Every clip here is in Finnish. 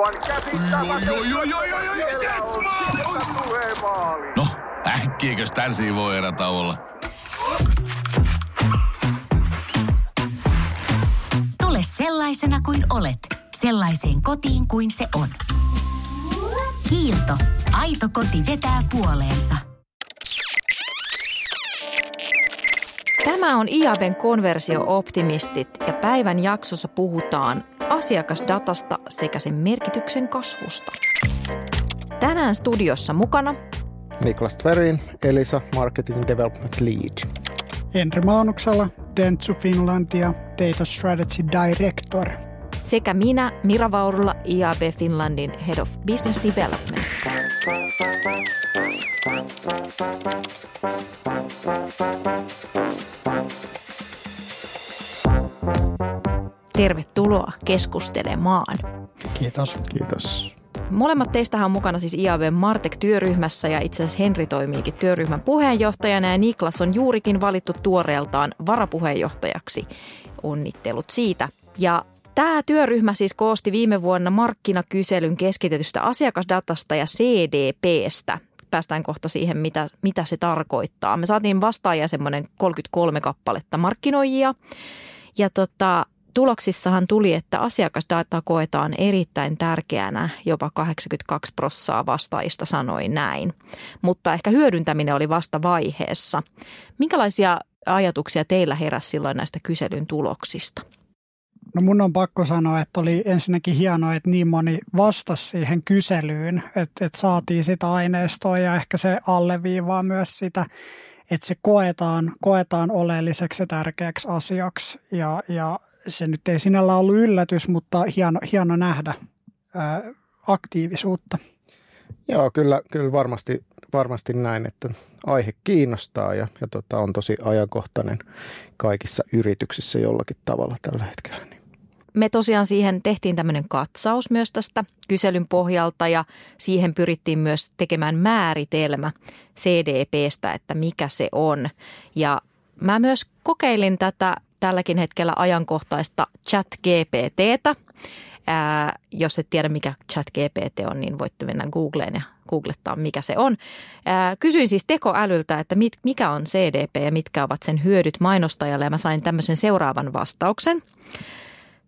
Aivan yes, maali! No, äkkiäkös tän voi erä olla? Tule sellaisena kuin olet, sellaiseen kotiin kuin se on. Kiilto. Aito koti vetää puoleensa. Tämä on IABen konversio-optimistit ja päivän jaksossa puhutaan asiakasdatasta sekä sen merkityksen kasvusta. Tänään studiossa mukana Niklas Tverin, Elisa Marketing Development Lead. Henri Maunuksella, Dentsu Finlandia, Data Strategy Director. Sekä minä Mira Vaurula IAB Finlandin Head of Business Development. Tervetuloa keskustelemaan. Kiitos. Kiitos. Molemmat teistähän on mukana siis IAB Martek-työryhmässä ja itse asiassa Henri toimiikin työryhmän puheenjohtajana ja Niklas on juurikin valittu tuoreeltaan varapuheenjohtajaksi. Onnittelut siitä. Ja Tämä työryhmä siis koosti viime vuonna markkinakyselyn keskitetystä asiakasdatasta ja CDPstä. Päästään kohta siihen, mitä, mitä se tarkoittaa. Me saatiin vastaajia semmoinen 33 kappaletta markkinoijia. Ja tota, tuloksissahan tuli, että asiakasdata koetaan erittäin tärkeänä, jopa 82 prossaa vastaajista sanoi näin. Mutta ehkä hyödyntäminen oli vasta vaiheessa. Minkälaisia ajatuksia teillä heräsi silloin näistä kyselyn tuloksista? No mun on pakko sanoa, että oli ensinnäkin hienoa, että niin moni vastasi siihen kyselyyn, että, että saatiin sitä aineistoa ja ehkä se alleviivaa myös sitä, että se koetaan, koetaan oleelliseksi ja tärkeäksi asiaksi ja, ja se nyt ei sinällä ollut yllätys, mutta hieno, hieno nähdä ää, aktiivisuutta. Joo, kyllä, kyllä varmasti, varmasti näin, että aihe kiinnostaa ja, ja tota, on tosi ajankohtainen kaikissa yrityksissä jollakin tavalla tällä hetkellä. Niin. Me tosiaan siihen tehtiin tämmöinen katsaus myös tästä kyselyn pohjalta ja siihen pyrittiin myös tekemään määritelmä CDPstä, että mikä se on. Ja mä myös kokeilin tätä tälläkin hetkellä ajankohtaista chat GPTtä. Ää, jos et tiedä, mikä chat GPT on, niin voitte mennä Googleen ja googlettaa, mikä se on. Ää, kysyin siis tekoälyltä, että mit, mikä on CDP ja mitkä ovat sen hyödyt mainostajalle, ja mä sain tämmöisen seuraavan vastauksen.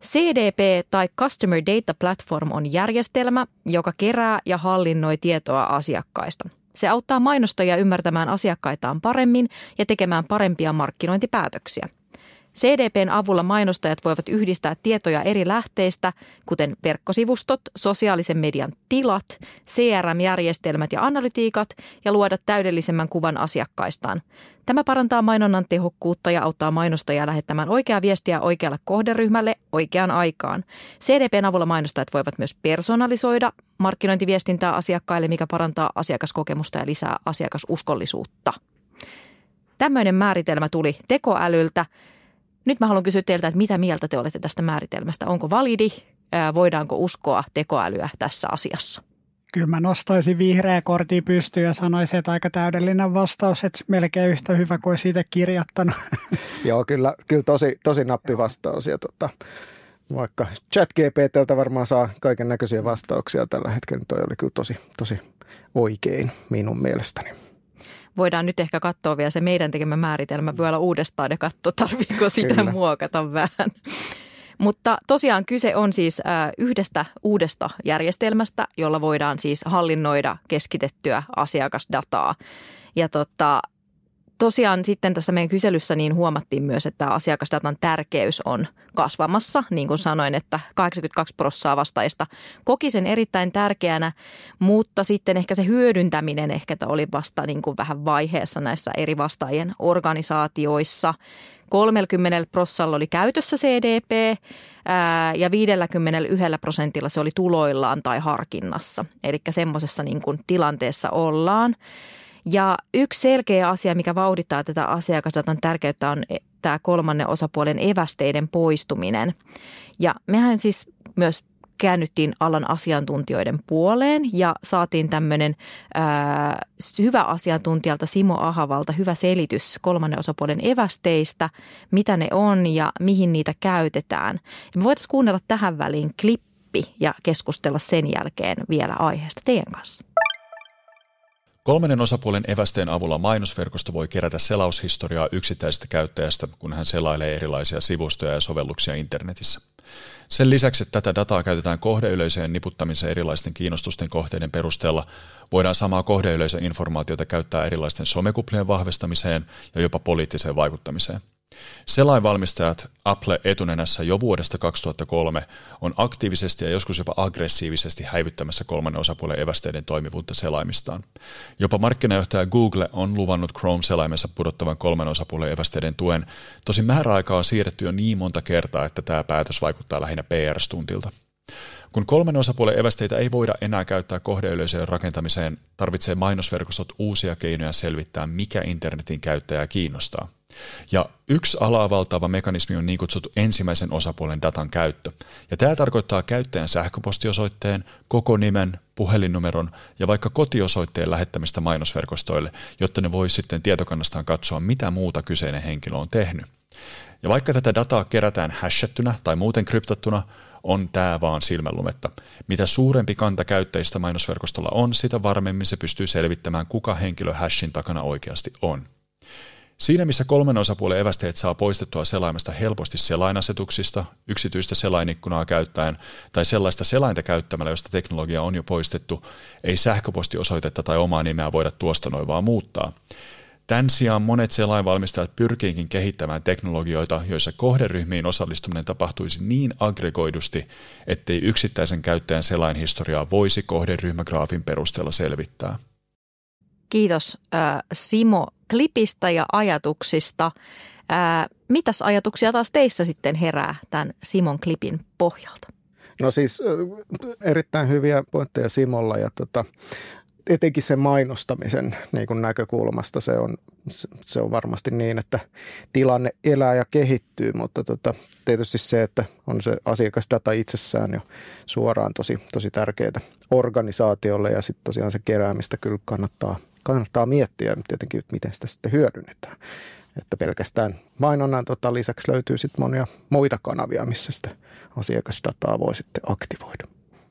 CDP tai Customer Data Platform on järjestelmä, joka kerää ja hallinnoi tietoa asiakkaista. Se auttaa mainostajia ymmärtämään asiakkaitaan paremmin ja tekemään parempia markkinointipäätöksiä – CDPn avulla mainostajat voivat yhdistää tietoja eri lähteistä, kuten verkkosivustot, sosiaalisen median tilat, CRM-järjestelmät ja analytiikat, ja luoda täydellisemmän kuvan asiakkaistaan. Tämä parantaa mainonnan tehokkuutta ja auttaa mainostajia lähettämään oikeaa viestiä oikealle kohderyhmälle oikeaan aikaan. CDPn avulla mainostajat voivat myös personalisoida markkinointiviestintää asiakkaille, mikä parantaa asiakaskokemusta ja lisää asiakasuskollisuutta. Tämmöinen määritelmä tuli tekoälyltä. Nyt mä haluan kysyä teiltä, että mitä mieltä te olette tästä määritelmästä? Onko validi? Voidaanko uskoa tekoälyä tässä asiassa? Kyllä mä nostaisin vihreä kortti pystyyn ja sanoisin, että aika täydellinen vastaus, että melkein yhtä hyvä kuin siitä kirjoittanut. Joo, kyllä, kyllä tosi, tosi nappivastaus. Ja tota, vaikka ChatGPTltä varmaan saa kaiken näköisiä vastauksia tällä hetkellä, niin toi oli kyllä tosi, tosi oikein minun mielestäni voidaan nyt ehkä katsoa vielä se meidän tekemä määritelmä vielä uudestaan ja katsoa, tarviiko sitä Kyllä. muokata vähän. Mutta tosiaan kyse on siis yhdestä uudesta järjestelmästä, jolla voidaan siis hallinnoida keskitettyä asiakasdataa. Ja tota, tosiaan sitten tässä meidän kyselyssä niin huomattiin myös, että asiakasdatan tärkeys on kasvamassa. Niin kuin sanoin, että 82 prosenttia vastaajista koki sen erittäin tärkeänä, mutta sitten ehkä se hyödyntäminen ehkä oli vasta niin kuin vähän vaiheessa näissä eri vastaajien organisaatioissa. 30 prosentilla oli käytössä CDP ja 51 prosentilla se oli tuloillaan tai harkinnassa. Eli semmoisessa niin kuin tilanteessa ollaan. Ja yksi selkeä asia, mikä vauhdittaa tätä asiakasdatan tärkeyttä on e, tämä kolmannen osapuolen evästeiden poistuminen. Ja mehän siis myös käännyttiin alan asiantuntijoiden puoleen ja saatiin tämmöinen ää, hyvä asiantuntijalta Simo Ahavalta hyvä selitys kolmannen osapuolen evästeistä, mitä ne on ja mihin niitä käytetään. Ja me voitaisiin kuunnella tähän väliin klippi ja keskustella sen jälkeen vielä aiheesta teidän kanssa. Kolmannen osapuolen evästeen avulla mainosverkosto voi kerätä selaushistoriaa yksittäisestä käyttäjästä, kun hän selailee erilaisia sivustoja ja sovelluksia internetissä. Sen lisäksi, että tätä dataa käytetään kohdeyleisöjen niputtamiseen erilaisten kiinnostusten kohteiden perusteella, voidaan samaa kohdeyleisön informaatiota käyttää erilaisten somekuplien vahvistamiseen ja jopa poliittiseen vaikuttamiseen. Selainvalmistajat Apple etunenässä jo vuodesta 2003 on aktiivisesti ja joskus jopa aggressiivisesti häivyttämässä kolmannen osapuolen evästeiden toimivuutta selaimistaan. Jopa markkinajohtaja Google on luvannut Chrome-selaimessa pudottavan kolmannen osapuolen evästeiden tuen, tosin määräaikaa on siirretty jo niin monta kertaa, että tämä päätös vaikuttaa lähinnä PR-stuntilta. Kun kolmen osapuolen evästeitä ei voida enää käyttää kohdeyleisöjen rakentamiseen, tarvitsee mainosverkostot uusia keinoja selvittää, mikä internetin käyttäjää kiinnostaa – ja yksi alaa valtaava mekanismi on niin kutsuttu ensimmäisen osapuolen datan käyttö. Ja tämä tarkoittaa käyttäjän sähköpostiosoitteen, koko nimen, puhelinnumeron ja vaikka kotiosoitteen lähettämistä mainosverkostoille, jotta ne voi sitten tietokannastaan katsoa, mitä muuta kyseinen henkilö on tehnyt. Ja vaikka tätä dataa kerätään hashattuna tai muuten kryptattuna, on tämä vaan silmänlumetta. Mitä suurempi kanta käyttäjistä mainosverkostolla on, sitä varmemmin se pystyy selvittämään, kuka henkilö hashin takana oikeasti on. Siinä missä kolmen osapuolen evästeet saa poistettua selaimesta helposti selainasetuksista, yksityistä selainikkunaa käyttäen tai sellaista selainta käyttämällä, josta teknologia on jo poistettu, ei sähköpostiosoitetta tai omaa nimeä voida tuosta noin vaan muuttaa. Tämän sijaan monet selainvalmistajat pyrkiikin kehittämään teknologioita, joissa kohderyhmiin osallistuminen tapahtuisi niin aggregoidusti, ettei yksittäisen käyttäjän selainhistoriaa voisi kohderyhmägraafin perusteella selvittää. Kiitos äh, Simo klipistä ja ajatuksista. Äh, mitäs ajatuksia taas teissä sitten herää tämän Simon klipin pohjalta? No siis erittäin hyviä pointteja Simolla ja tota, etenkin sen mainostamisen niin kuin näkökulmasta se on, se on varmasti niin, että tilanne elää ja kehittyy, mutta tota, tietysti se, että on se asiakasdata itsessään jo suoraan tosi, tosi tärkeää organisaatiolle ja sitten tosiaan se keräämistä kyllä kannattaa – kannattaa miettiä tietenkin, että miten sitä sitten hyödynnetään. Että pelkästään mainonnan tota, lisäksi löytyy sitten monia muita kanavia, missä sitä asiakasdataa voi sitten aktivoida.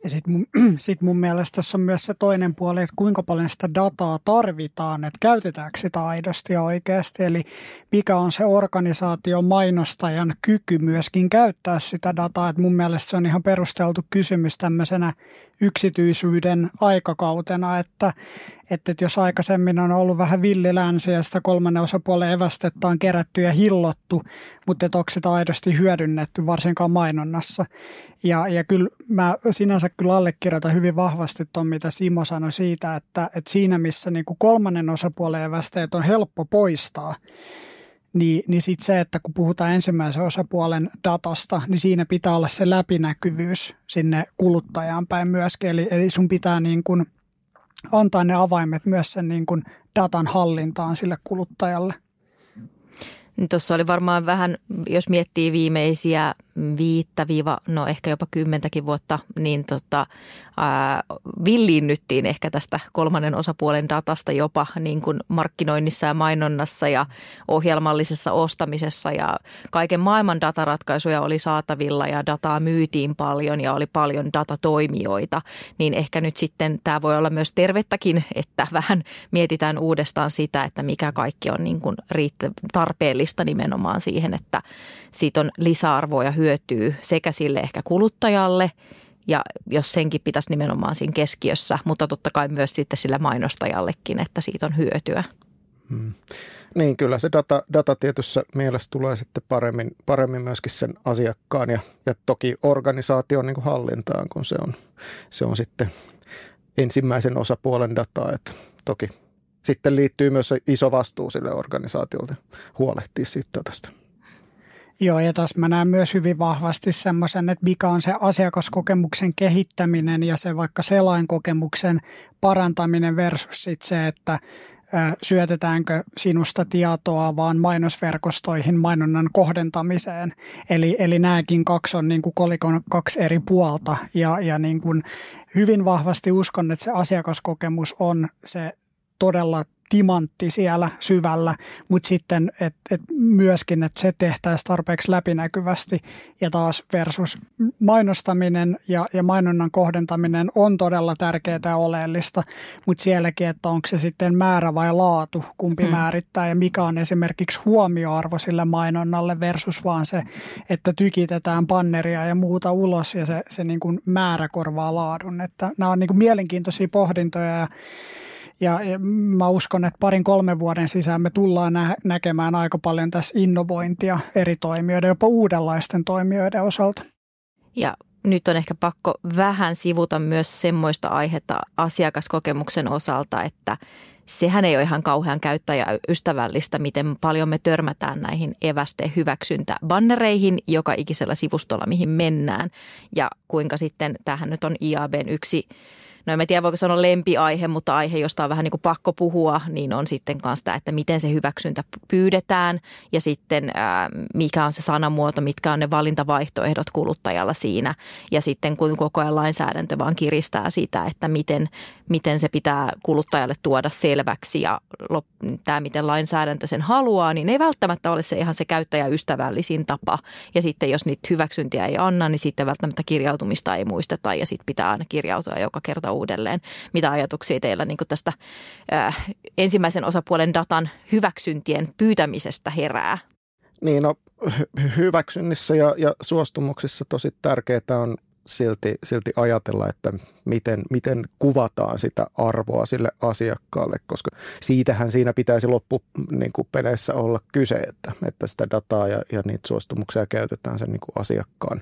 Ja sitten mun, sit mun mielestä tässä on myös se toinen puoli, että kuinka paljon sitä dataa tarvitaan, että käytetäänkö sitä aidosti ja oikeasti. Eli mikä on se organisaation mainostajan kyky myöskin käyttää sitä dataa. Että mun mielestä se on ihan perusteltu kysymys tämmöisenä yksityisyyden aikakautena, että, että jos aikaisemmin on ollut vähän villilänsi ja sitä kolmannen osapuolen evästettä on kerätty ja hillottu, mutta et onko sitä aidosti hyödynnetty varsinkaan mainonnassa. Ja, ja kyllä mä sinänsä kyllä allekirjoitan hyvin vahvasti tuon, mitä Simo sanoi siitä, että, että siinä missä niin kuin kolmannen osapuolen evästeet on helppo poistaa, niin, niin sitten se, että kun puhutaan ensimmäisen osapuolen datasta, niin siinä pitää olla se läpinäkyvyys sinne kuluttajaan päin myöskin. Eli, eli sun pitää niin kuin antaa ne avaimet myös sen niin kuin datan hallintaan sille kuluttajalle. Niin Tuossa oli varmaan vähän, jos miettii viimeisiä viittä viiva, no ehkä jopa kymmentäkin vuotta, niin tota, villiinnyttiin ehkä tästä kolmannen osapuolen datasta jopa niin kuin markkinoinnissa ja mainonnassa ja ohjelmallisessa ostamisessa. Ja kaiken maailman dataratkaisuja oli saatavilla ja dataa myytiin paljon ja oli paljon datatoimijoita, niin ehkä nyt sitten tämä voi olla myös tervettäkin, että vähän mietitään uudestaan sitä, että mikä kaikki on niin kuin riitt- tarpeellista nimenomaan siihen, että siitä on lisäarvoa ja hyötyy sekä sille ehkä kuluttajalle ja jos senkin pitäisi nimenomaan siinä keskiössä, mutta totta kai myös sitten sillä mainostajallekin, että siitä on hyötyä. Hmm. Niin, kyllä se data, data tietyssä mielessä tulee sitten paremmin, paremmin myöskin sen asiakkaan ja, ja toki organisaation niin kuin hallintaan, kun se on, se on sitten ensimmäisen osapuolen dataa. Että toki sitten liittyy myös iso vastuu sille organisaatiolle huolehtia siitä datasta. Joo, ja tässä mä näen myös hyvin vahvasti semmoisen, että mikä on se asiakaskokemuksen kehittäminen ja se vaikka selainkokemuksen parantaminen versus sit se, että syötetäänkö sinusta tietoa vaan mainosverkostoihin mainonnan kohdentamiseen. Eli, eli nämäkin kaksi on niin kuin kolikon kaksi eri puolta ja, ja niin kuin hyvin vahvasti uskon, että se asiakaskokemus on se todella timantti siellä syvällä, mutta sitten et, et myöskin, että se tehtäisiin tarpeeksi läpinäkyvästi ja taas versus mainostaminen ja, ja mainonnan kohdentaminen on todella tärkeää ja oleellista, mutta sielläkin, että onko se sitten määrä vai laatu, kumpi hmm. määrittää ja mikä on esimerkiksi huomioarvo sille mainonnalle versus vaan se, että tykitetään panneria ja muuta ulos ja se, se niin kuin määrä korvaa laadun. Että nämä on niin kuin mielenkiintoisia pohdintoja ja ja, mä uskon, että parin kolmen vuoden sisään me tullaan nä- näkemään aika paljon tässä innovointia eri toimijoiden, jopa uudenlaisten toimijoiden osalta. Ja nyt on ehkä pakko vähän sivuta myös semmoista aihetta asiakaskokemuksen osalta, että sehän ei ole ihan kauhean käyttäjäystävällistä, miten paljon me törmätään näihin eväste hyväksyntä bannereihin joka ikisellä sivustolla, mihin mennään. Ja kuinka sitten, tähän nyt on IABn yksi no en tiedä voiko sanoa lempiaihe, mutta aihe, josta on vähän niin kuin pakko puhua, niin on sitten kanssa tämä, että miten se hyväksyntä pyydetään ja sitten ää, mikä on se sanamuoto, mitkä on ne valintavaihtoehdot kuluttajalla siinä ja sitten kun koko ajan lainsäädäntö vaan kiristää sitä, että miten, miten se pitää kuluttajalle tuoda selväksi ja lop, tämä, miten lainsäädäntö sen haluaa, niin ei välttämättä ole se ihan se käyttäjäystävällisin tapa. Ja sitten jos niitä hyväksyntiä ei anna, niin sitten välttämättä kirjautumista ei muisteta ja sitten pitää aina kirjautua joka kerta uudelleen. Mitä ajatuksia teillä niin tästä äh, ensimmäisen osapuolen datan hyväksyntien pyytämisestä herää? Niin, no hyväksynnissä ja, ja suostumuksissa tosi tärkeää on silti, silti ajatella, että miten, miten kuvataan sitä arvoa sille asiakkaalle, koska siitähän siinä pitäisi loppupeleissä niin olla kyse, että, että sitä dataa ja, ja niitä suostumuksia käytetään sen niin kuin asiakkaan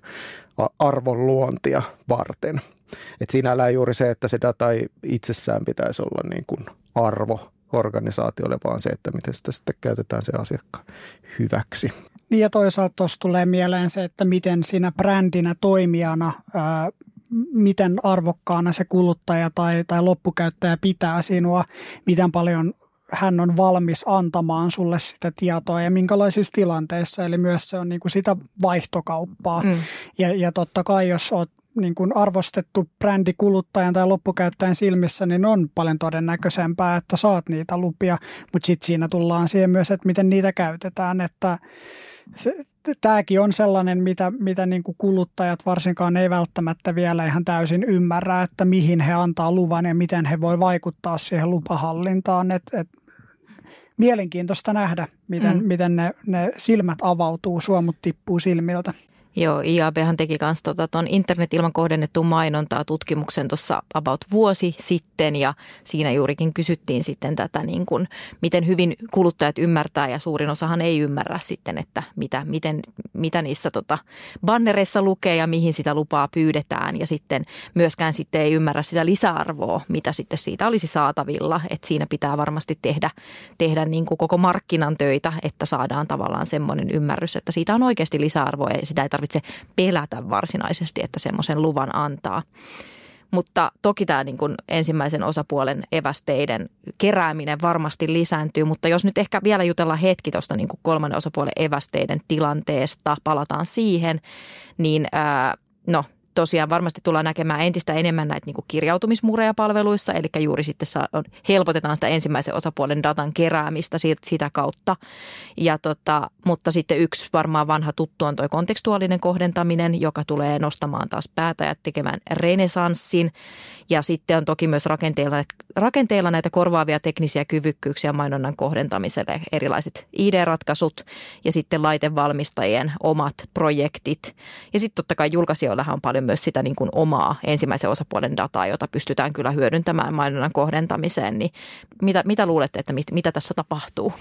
arvon luontia varten. Et sinällään juuri se, että se data ei itsessään pitäisi olla niin kuin arvo organisaatiolle, vaan se, että miten sitä sitten käytetään se asiakkaan hyväksi. Niin ja toisaalta tuossa tulee mieleen se, että miten siinä brändinä toimijana, ää, miten arvokkaana se kuluttaja tai, tai loppukäyttäjä pitää sinua, miten paljon hän on valmis antamaan sulle sitä tietoa ja minkälaisissa tilanteissa. Eli myös se on niin kuin sitä vaihtokauppaa. Mm. Ja, ja totta kai, jos olet niin kuin arvostettu brändi kuluttajan tai loppukäyttäjän silmissä, niin on paljon todennäköisempää, että saat niitä lupia. Mutta sitten siinä tullaan siihen myös, että miten niitä käytetään. Että se, tämäkin on sellainen, mitä, mitä niin kuin kuluttajat varsinkaan ei välttämättä vielä ihan täysin ymmärrä, että mihin he antaa luvan ja miten he voi vaikuttaa siihen lupahallintaan. Et, et, mielenkiintoista nähdä, miten, mm. miten ne, ne silmät avautuu, suomut tippuu silmiltä. Joo, IABhan teki myös tuon tota, internet ilman kohdennettua mainontaa tutkimuksen tuossa about vuosi sitten ja siinä juurikin kysyttiin sitten tätä niin kuin, miten hyvin kuluttajat ymmärtää ja suurin osahan ei ymmärrä sitten, että mitä, miten, mitä niissä tota bannereissa lukee ja mihin sitä lupaa pyydetään. Ja sitten myöskään sitten ei ymmärrä sitä lisäarvoa, mitä sitten siitä olisi saatavilla, että siinä pitää varmasti tehdä, tehdä niin kuin koko markkinan töitä, että saadaan tavallaan semmoinen ymmärrys, että siitä on oikeasti lisäarvoa ja sitä ei tarvitse pelätä varsinaisesti, että semmoisen luvan antaa. Mutta toki tämä niin kuin ensimmäisen osapuolen evästeiden kerääminen varmasti lisääntyy, mutta jos nyt ehkä vielä jutellaan hetki tuosta niin kuin kolmannen osapuolen evästeiden tilanteesta, palataan siihen, niin ää, no tosiaan varmasti tullaan näkemään entistä enemmän näitä niin kirjautumismureja palveluissa, eli juuri sitten saa, helpotetaan sitä ensimmäisen osapuolen datan keräämistä sitä kautta. Ja tota, mutta sitten yksi varmaan vanha tuttu on tuo kontekstuaalinen kohdentaminen, joka tulee nostamaan taas päätä ja tekemään renesanssin. Ja sitten on toki myös rakenteilla, rakenteilla näitä korvaavia teknisiä kyvykkyyksiä mainonnan kohdentamiselle, erilaiset ID-ratkaisut ja sitten laitevalmistajien omat projektit. Ja sitten totta kai julkaisijoillahan on paljon myös sitä niin kuin omaa ensimmäisen osapuolen dataa, jota pystytään kyllä hyödyntämään mainonnan kohdentamiseen. Niin mitä, mitä luulette, että mit, mitä tässä tapahtuu?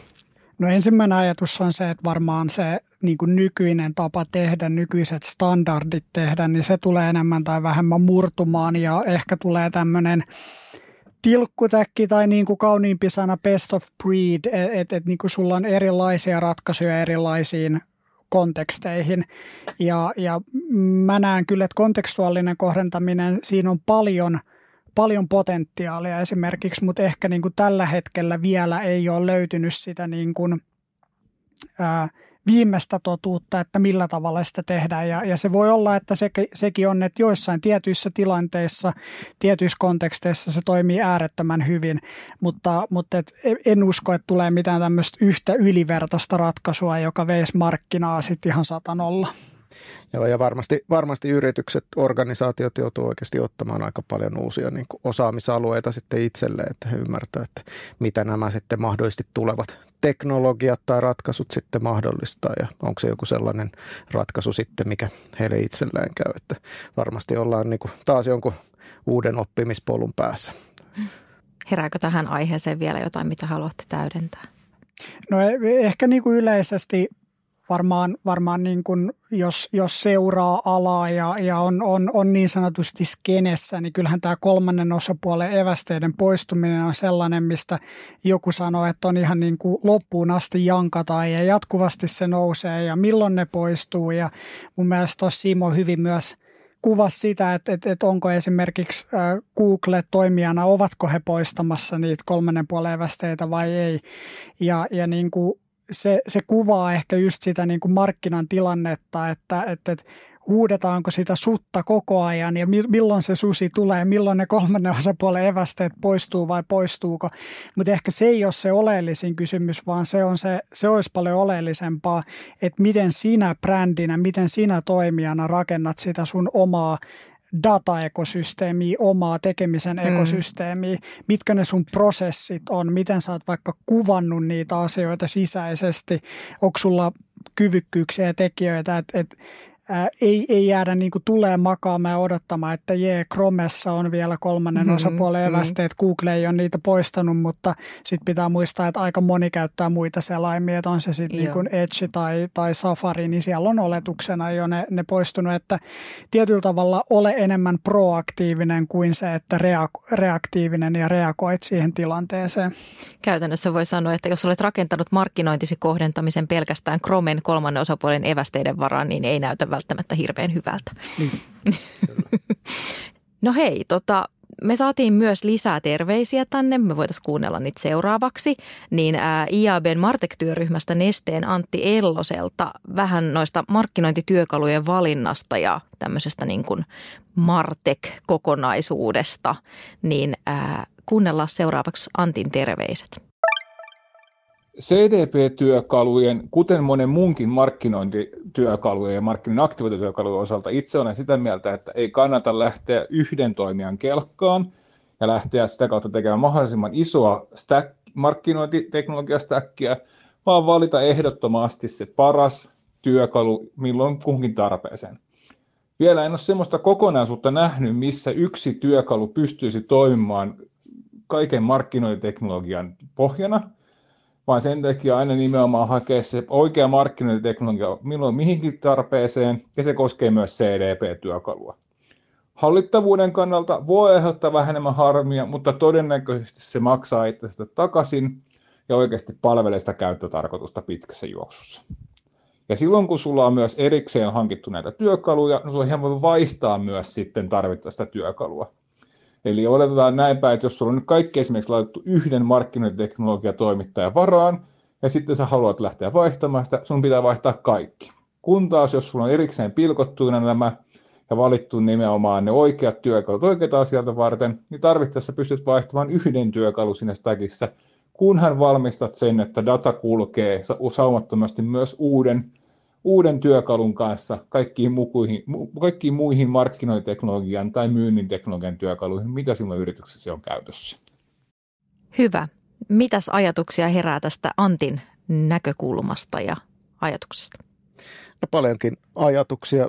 No ensimmäinen ajatus on se, että varmaan se niin kuin nykyinen tapa tehdä, nykyiset standardit tehdä, niin se tulee enemmän tai vähemmän murtumaan ja ehkä tulee tämmöinen tilkkutäkki tai niin kuin kauniimpi sana best of breed, että et, et, niin sulla on erilaisia ratkaisuja erilaisiin konteksteihin. Ja, ja mä näen kyllä, että kontekstuaalinen kohdentaminen, siinä on paljon, paljon potentiaalia esimerkiksi, mutta ehkä niin kuin tällä hetkellä vielä ei ole löytynyt sitä niin kuin, ää, viimeistä totuutta, että millä tavalla sitä tehdään. Ja, ja se voi olla, että se, sekin on, että joissain tietyissä tilanteissa, tietyissä konteksteissa se toimii äärettömän hyvin, mutta, mutta et en usko, että tulee mitään tämmöistä yhtä ylivertaista ratkaisua, joka veisi markkinaa sitten ihan satanolla. Joo, ja varmasti, varmasti yritykset, organisaatiot joutuu oikeasti ottamaan aika paljon uusia niin kuin osaamisalueita sitten itselleen, että he ymmärtävät, että mitä nämä sitten mahdollisesti tulevat teknologiat tai ratkaisut sitten mahdollistaa ja onko se joku sellainen ratkaisu sitten, mikä heille itselleen käy, että varmasti ollaan niin kuin taas jonkun uuden oppimispolun päässä. Herääkö tähän aiheeseen vielä jotain, mitä haluatte täydentää? No e- ehkä niin kuin yleisesti varmaan, varmaan niin kuin, jos, jos seuraa alaa ja, ja on, on, on niin sanotusti skenessä, niin kyllähän tämä kolmannen osapuolen evästeiden poistuminen on sellainen, mistä joku sanoo, että on ihan niin kuin loppuun asti jankata ja jatkuvasti se nousee ja milloin ne poistuu ja mun mielestä tuossa Simo hyvin myös kuvasi sitä, että, että, että onko esimerkiksi Google toimijana, ovatko he poistamassa niitä kolmannen puolen evästeitä vai ei. Ja, ja niin kuin se, se kuvaa ehkä just sitä niin kuin markkinan tilannetta, että, että, että huudetaanko sitä sutta koko ajan ja milloin se susi tulee, milloin ne kolmannen osapuolen evästeet poistuu vai poistuuko. Mutta ehkä se ei ole se oleellisin kysymys, vaan se, on se, se olisi paljon oleellisempaa, että miten sinä brändinä, miten sinä toimijana rakennat sitä sun omaa dataekosysteemiä, omaa tekemisen mm. ekosysteemiä, mitkä ne sun prosessit on, miten sä oot vaikka kuvannut niitä asioita sisäisesti, onko sulla kyvykkyyksiä ja tekijöitä, että et, ää, ei, ei jäädä niin kuin tulee makaamaan ja odottamaan, että jee, Chromessa on vielä kolmannen mm-hmm, osapuolen evästeet, mm-hmm. Google ei ole niitä poistanut, mutta sitten pitää muistaa, että aika moni käyttää muita selaimia, että on se sitten niin kuin Edge tai, tai Safari, niin siellä on oletuksena jo ne, ne poistunut, että tietyllä tavalla ole enemmän proaktiivinen kuin se, että reak- reaktiivinen ja reagoit siihen tilanteeseen. Käytännössä voi sanoa, että jos olet rakentanut markkinointisi kohdentamisen pelkästään Chromen kolmannen osapuolen evästeiden varaan, niin ei näytä välttämättä hirveän hyvältä. Niin. no hei, tota, me saatiin myös lisää terveisiä tänne, me voitaisiin kuunnella niitä seuraavaksi, niin ää, IABn Martek-työryhmästä Nesteen Antti Elloselta vähän noista markkinointityökalujen valinnasta ja tämmöisestä niin kuin Martek-kokonaisuudesta, niin ää, kuunnellaan seuraavaksi Antin terveiset. CDP-työkalujen, kuten monen muunkin markkinointityökalujen ja markkinoinnin aktivointityökalujen osalta, itse olen sitä mieltä, että ei kannata lähteä yhden toimijan kelkkaan ja lähteä sitä kautta tekemään mahdollisimman isoa stack, markkinointiteknologiastäkkiä, vaan valita ehdottomasti se paras työkalu milloin kunkin tarpeeseen. Vielä en ole sellaista kokonaisuutta nähnyt, missä yksi työkalu pystyisi toimimaan kaiken markkinointiteknologian pohjana – vaan sen takia aina nimenomaan hakea se oikea markkinointiteknologia milloin mihinkin tarpeeseen, ja se koskee myös CDP-työkalua. Hallittavuuden kannalta voi aiheuttaa vähän enemmän harmia, mutta todennäköisesti se maksaa itse takaisin ja oikeasti palvelee sitä käyttötarkoitusta pitkässä juoksussa. Ja silloin kun sulla on myös erikseen hankittu näitä työkaluja, niin sulla on hieman vaihtaa myös sitten tarvittaista työkalua. Eli oletetaan näinpä, että jos sulla on nyt kaikki esimerkiksi laitettu yhden markkinointiteknologiatoimittajan varaan, ja sitten sä haluat lähteä vaihtamaan sitä, sun pitää vaihtaa kaikki. Kun taas, jos sulla on erikseen pilkottuina nämä ja valittu nimenomaan ne oikeat työkalut oikeita asioita varten, niin tarvittaessa pystyt vaihtamaan yhden työkalu sinne stackissa, kunhan valmistat sen, että data kulkee saumattomasti myös uuden uuden työkalun kanssa kaikkiin, mukuihin, kaikkiin muihin markkinointiteknologian tai myynnin teknologian työkaluihin, mitä silloin yrityksessä on käytössä. Hyvä. Mitäs ajatuksia herää tästä Antin näkökulmasta ja ajatuksesta? No paljonkin ajatuksia.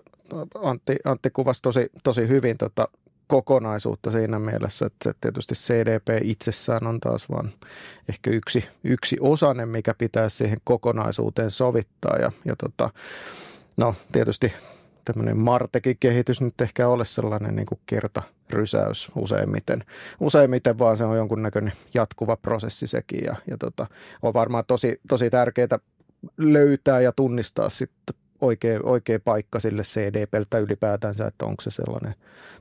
Antti, Antti kuvasi tosi, tosi hyvin tota kokonaisuutta siinä mielessä, että se tietysti CDP itsessään on taas vain ehkä yksi, yksi osanen, mikä pitää siihen kokonaisuuteen sovittaa. Ja, ja tota, no tietysti tämmöinen Martekin kehitys nyt ehkä ole sellainen niin kuin rysäys useimmiten. Useimmiten vaan se on jonkunnäköinen jatkuva prosessi sekin ja, ja tota, on varmaan tosi, tosi tärkeää löytää ja tunnistaa sitten oikea, oikea paikka sille CDPltä ylipäätänsä, että onko se sellainen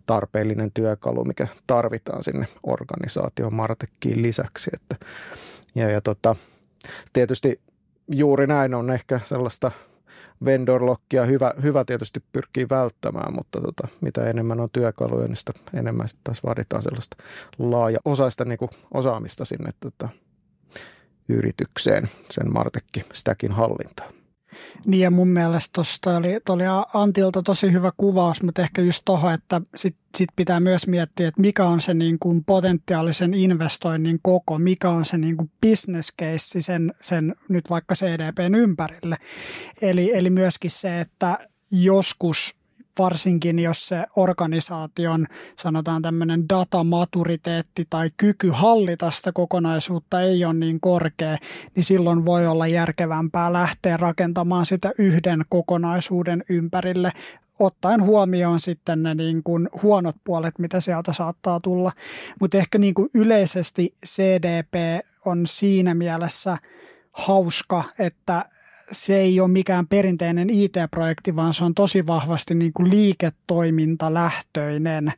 tarpeellinen työkalu, mikä tarvitaan sinne organisaation Martekkiin lisäksi. Että, ja, ja tota, tietysti juuri näin on ehkä sellaista vendorlockia hyvä, hyvä tietysti pyrkii välttämään, mutta tota, mitä enemmän on työkaluja, niin sitä enemmän sitten taas vaaditaan sellaista laaja-osaista niin kuin osaamista sinne tota, yritykseen, sen Martekki Stackin hallintaan. Niin ja mun mielestä tuosta oli, oli Antilta tosi hyvä kuvaus, mutta ehkä just tuohon, että sit, sit pitää myös miettiä, että mikä on se niin kuin potentiaalisen investoinnin koko, mikä on se niin kuin business case sen, sen nyt vaikka CDPn ympärille. Eli, eli myöskin se, että joskus varsinkin jos se organisaation, sanotaan tämmöinen datamaturiteetti tai kyky hallita sitä kokonaisuutta ei ole niin korkea, niin silloin voi olla järkevämpää lähteä rakentamaan sitä yhden kokonaisuuden ympärille ottaen huomioon sitten ne niin kuin huonot puolet, mitä sieltä saattaa tulla. Mutta ehkä niin kuin yleisesti CDP on siinä mielessä hauska, että se ei ole mikään perinteinen IT-projekti, vaan se on tosi vahvasti niin kuin liiketoimintalähtöinen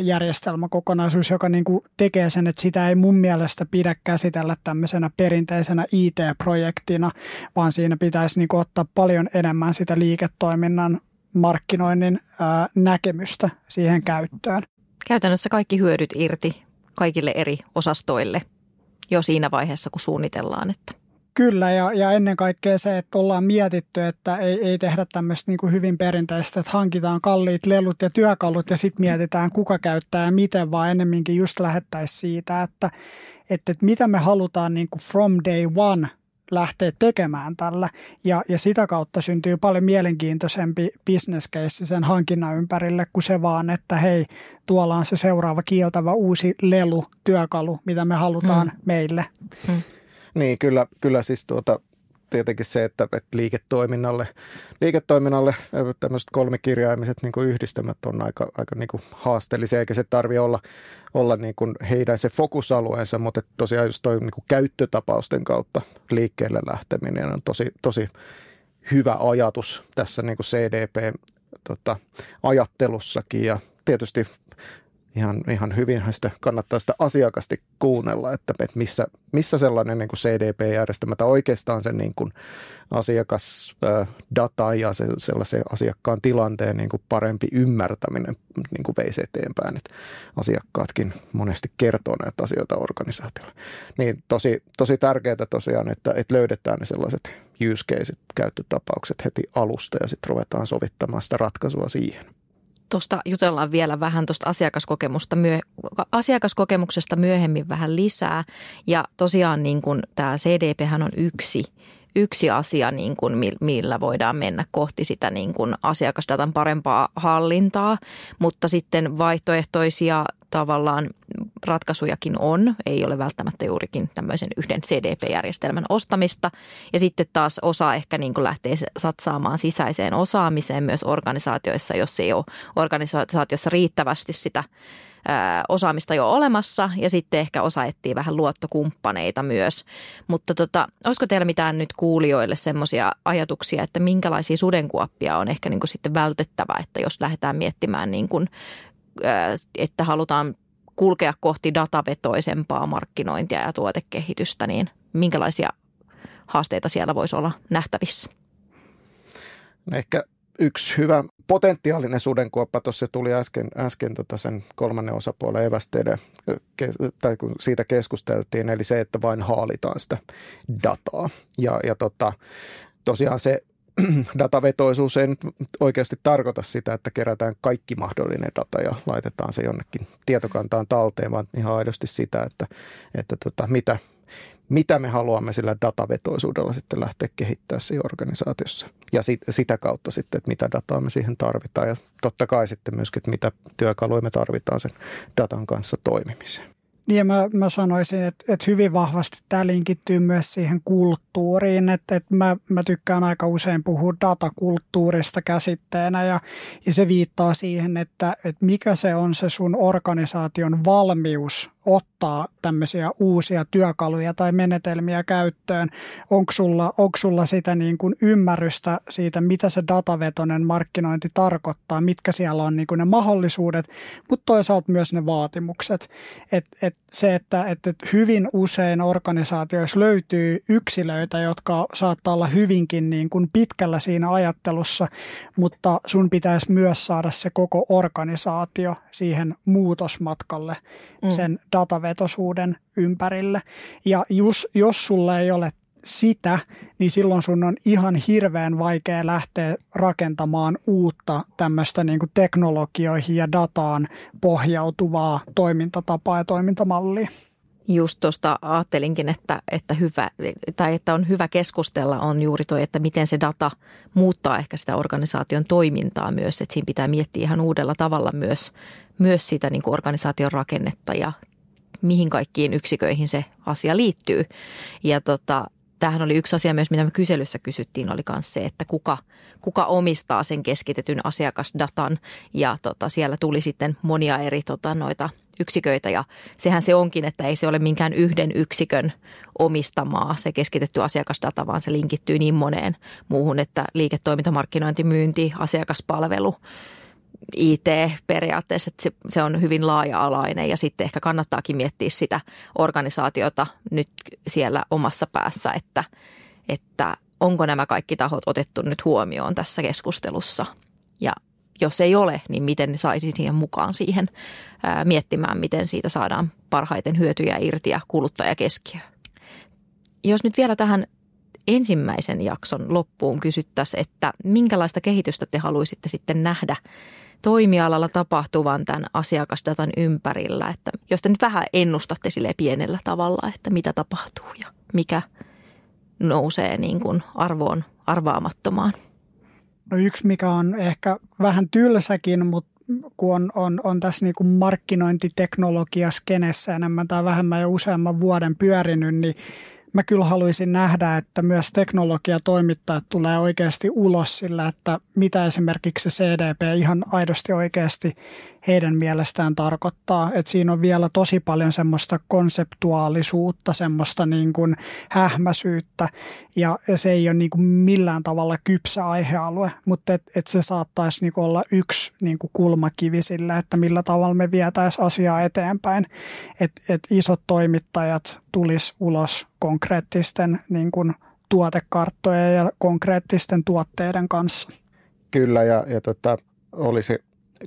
järjestelmäkokonaisuus, joka niin kuin tekee sen, että sitä ei mun mielestä pidä käsitellä tämmöisenä perinteisenä IT-projektina, vaan siinä pitäisi niin kuin ottaa paljon enemmän sitä liiketoiminnan markkinoinnin näkemystä siihen käyttöön. Käytännössä kaikki hyödyt irti kaikille eri osastoille jo siinä vaiheessa, kun suunnitellaan, että Kyllä, ja, ja ennen kaikkea se, että ollaan mietitty, että ei, ei tehdä tämmöistä niin kuin hyvin perinteistä, että hankitaan kalliit lelut ja työkalut ja sitten mietitään, kuka käyttää ja miten, vaan ennemminkin just lähettäisiin siitä, että, että, että mitä me halutaan niin kuin from day one lähteä tekemään tällä. Ja, ja sitä kautta syntyy paljon mielenkiintoisempi business case sen hankinnan ympärille kuin se vaan, että hei, tuolla on se seuraava kieltävä uusi lelu, työkalu, mitä me halutaan hmm. meille. Hmm. Niin, kyllä, kyllä siis tuota, tietenkin se, että, että liiketoiminnalle, liiketoiminnalle tämmöiset kolmikirjaimiset niin kuin yhdistelmät on aika, aika niin kuin haasteellisia, eikä se tarvi olla, olla niin kuin heidän se fokusalueensa, mutta tosiaan just toi niin kuin käyttötapausten kautta liikkeelle lähteminen on tosi, tosi hyvä ajatus tässä niin kuin CDP tota, ajattelussakin. Ja tietysti ihan, ihan hyvin sitä kannattaa sitä asiakasti kuunnella, että, että missä, missä sellainen niin kuin CDP-järjestelmä tai oikeastaan sen niin kuin asiakasdata ja se, sellaisen asiakkaan tilanteen niin kuin parempi ymmärtäminen niin kuin veisi eteenpäin, että asiakkaatkin monesti kertoo näitä asioita organisaatiolle. Niin tosi, tosi tärkeää tosiaan, että, että löydetään ne sellaiset use case käyttötapaukset heti alusta ja sitten ruvetaan sovittamaan sitä ratkaisua siihen tuosta jutellaan vielä vähän tuosta asiakaskokemusta myö, asiakaskokemuksesta myöhemmin vähän lisää. Ja tosiaan niin kuin tämä CDP on yksi, yksi asia, niin kuin millä voidaan mennä kohti sitä niin kuin asiakasdatan parempaa hallintaa, mutta sitten vaihtoehtoisia tavallaan ratkaisujakin on. Ei ole välttämättä juurikin tämmöisen yhden CDP-järjestelmän ostamista. Ja sitten taas osa ehkä niin kuin lähtee satsaamaan sisäiseen osaamiseen myös organisaatioissa, jos ei ole organisaatiossa riittävästi sitä osaamista jo olemassa ja sitten ehkä osa etsii vähän luottokumppaneita myös. Mutta tota, olisiko teillä mitään nyt kuulijoille semmoisia ajatuksia, että minkälaisia sudenkuoppia on ehkä niin kuin sitten vältettävä, että jos lähdetään miettimään niin kuin että halutaan kulkea kohti datavetoisempaa markkinointia ja tuotekehitystä, niin minkälaisia haasteita siellä voisi olla nähtävissä? No ehkä yksi hyvä potentiaalinen sudenkuoppa tuossa tuli äsken, äsken tota sen kolmannen osapuolen evästeiden, tai kun siitä keskusteltiin, eli se, että vain haalitaan sitä dataa. Ja, ja tota, tosiaan se datavetoisuus ei nyt oikeasti tarkoita sitä, että kerätään kaikki mahdollinen data ja laitetaan se jonnekin tietokantaan talteen, vaan ihan aidosti sitä, että, että tota, mitä, mitä me haluamme sillä datavetoisuudella sitten lähteä kehittämään siinä organisaatiossa. Ja sit, sitä kautta sitten, että mitä dataa me siihen tarvitaan ja totta kai sitten myöskin, että mitä työkaluja me tarvitaan sen datan kanssa toimimiseen. Niin ja mä, mä sanoisin, että, että hyvin vahvasti tämä linkittyy myös siihen kulttuuriin, että, että mä, mä tykkään aika usein puhua datakulttuurista käsitteenä ja, ja se viittaa siihen, että, että mikä se on se sun organisaation valmius ottaa tämmöisiä uusia työkaluja tai menetelmiä käyttöön? Onko sulla, onko sulla sitä niin kuin ymmärrystä siitä, mitä se datavetoinen markkinointi tarkoittaa, mitkä siellä on niin kuin ne mahdollisuudet, mutta toisaalta myös ne vaatimukset. Et, et se, että et, et hyvin usein organisaatioissa löytyy yksilöitä, jotka saattaa olla hyvinkin niin kuin pitkällä siinä ajattelussa, mutta sun pitäisi myös saada se koko organisaatio siihen muutosmatkalle mm. Datavetosuuden ympärille. Ja just, jos sulla ei ole sitä, niin silloin sun on ihan hirveän vaikea lähteä rakentamaan uutta tämmöistä niin teknologioihin ja dataan pohjautuvaa toimintatapaa ja toimintamallia. Just tuosta ajattelinkin, että, että, hyvä, tai että on hyvä keskustella on juuri toi, että miten se data muuttaa ehkä sitä organisaation toimintaa myös. Että siinä pitää miettiä ihan uudella tavalla myös, myös sitä niin kuin organisaation rakennetta ja mihin kaikkiin yksiköihin se asia liittyy. Ja tota, tämähän oli yksi asia myös, mitä me kyselyssä kysyttiin, oli myös se, että kuka, kuka omistaa sen keskitetyn asiakasdatan. Ja tota, siellä tuli sitten monia eri tota, noita yksiköitä ja sehän se onkin, että ei se ole minkään yhden yksikön omistamaa se keskitetty asiakasdata, vaan se linkittyy niin moneen muuhun, että liiketoiminta, markkinointi, myynti, asiakaspalvelu – IT periaatteessa, että se, se on hyvin laaja-alainen ja sitten ehkä kannattaakin miettiä sitä organisaatiota nyt siellä omassa päässä, että, että onko nämä kaikki tahot otettu nyt huomioon tässä keskustelussa ja jos ei ole, niin miten saisi siihen mukaan siihen ää, miettimään, miten siitä saadaan parhaiten hyötyjä irti ja kuluttajakeskiöön. Jos nyt vielä tähän ensimmäisen jakson loppuun kysyttäisiin, että minkälaista kehitystä te haluaisitte sitten nähdä toimialalla tapahtuvan tämän asiakasdatan ympärillä, että jos te nyt vähän ennustatte sille pienellä tavalla, että mitä tapahtuu ja mikä nousee niin kuin arvoon arvaamattomaan. No yksi, mikä on ehkä vähän tylsäkin, mutta kun on, on, on tässä niin kuin markkinointiteknologiaskenessä enemmän tai vähemmän jo useamman vuoden pyörinyt, niin mä kyllä haluaisin nähdä, että myös teknologiatoimittajat tulee oikeasti ulos sillä, että mitä esimerkiksi se CDP ihan aidosti oikeasti heidän mielestään tarkoittaa. Että siinä on vielä tosi paljon semmoista konseptuaalisuutta, semmoista niin kuin hähmäsyyttä ja, se ei ole niin kuin millään tavalla kypsä aihealue, mutta et, et se saattaisi niin kuin olla yksi niin kuin kulmakivi sillä, että millä tavalla me vietäisiin asiaa eteenpäin. Että et isot toimittajat tulis ulos konkreettisten niin kuin tuotekarttojen ja konkreettisten tuotteiden kanssa. Kyllä ja, ja tota, olisi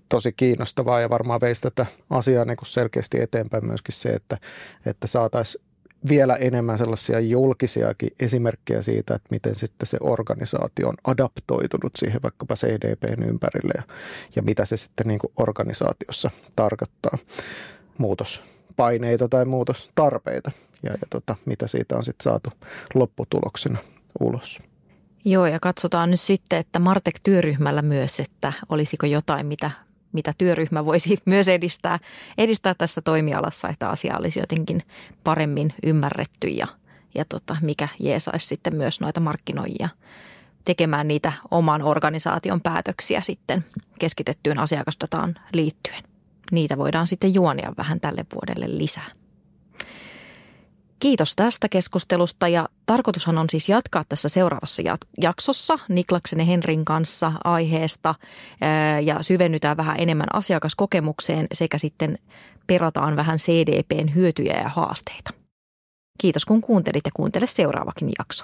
tosi kiinnostavaa ja varmaan veisi tätä asiaa niin kuin selkeästi eteenpäin myöskin se, että, että saataisiin vielä enemmän sellaisia julkisiakin esimerkkejä siitä, että miten sitten se organisaatio on adaptoitunut siihen vaikkapa CDPn ympärille ja, ja mitä se sitten niin kuin organisaatiossa tarkoittaa. Muutospaineita tai muutostarpeita ja, ja tota, mitä siitä on sitten saatu lopputuloksena ulos. Joo, ja katsotaan nyt sitten, että Martek-työryhmällä myös, että olisiko jotain, mitä mitä työryhmä voisi myös edistää, edistää tässä toimialassa, että asia olisi jotenkin paremmin ymmärretty ja, ja tota, mikä jeesaisi sitten myös noita markkinoijia tekemään niitä oman organisaation päätöksiä sitten keskitettyyn asiakasdataan liittyen. Niitä voidaan sitten juonia vähän tälle vuodelle lisää. Kiitos tästä keskustelusta ja tarkoitushan on siis jatkaa tässä seuraavassa jaksossa Niklaksen ja Henrin kanssa aiheesta ja syvennytään vähän enemmän asiakaskokemukseen sekä sitten perataan vähän CDPn hyötyjä ja haasteita. Kiitos kun kuuntelit ja kuuntele seuraavakin jakso.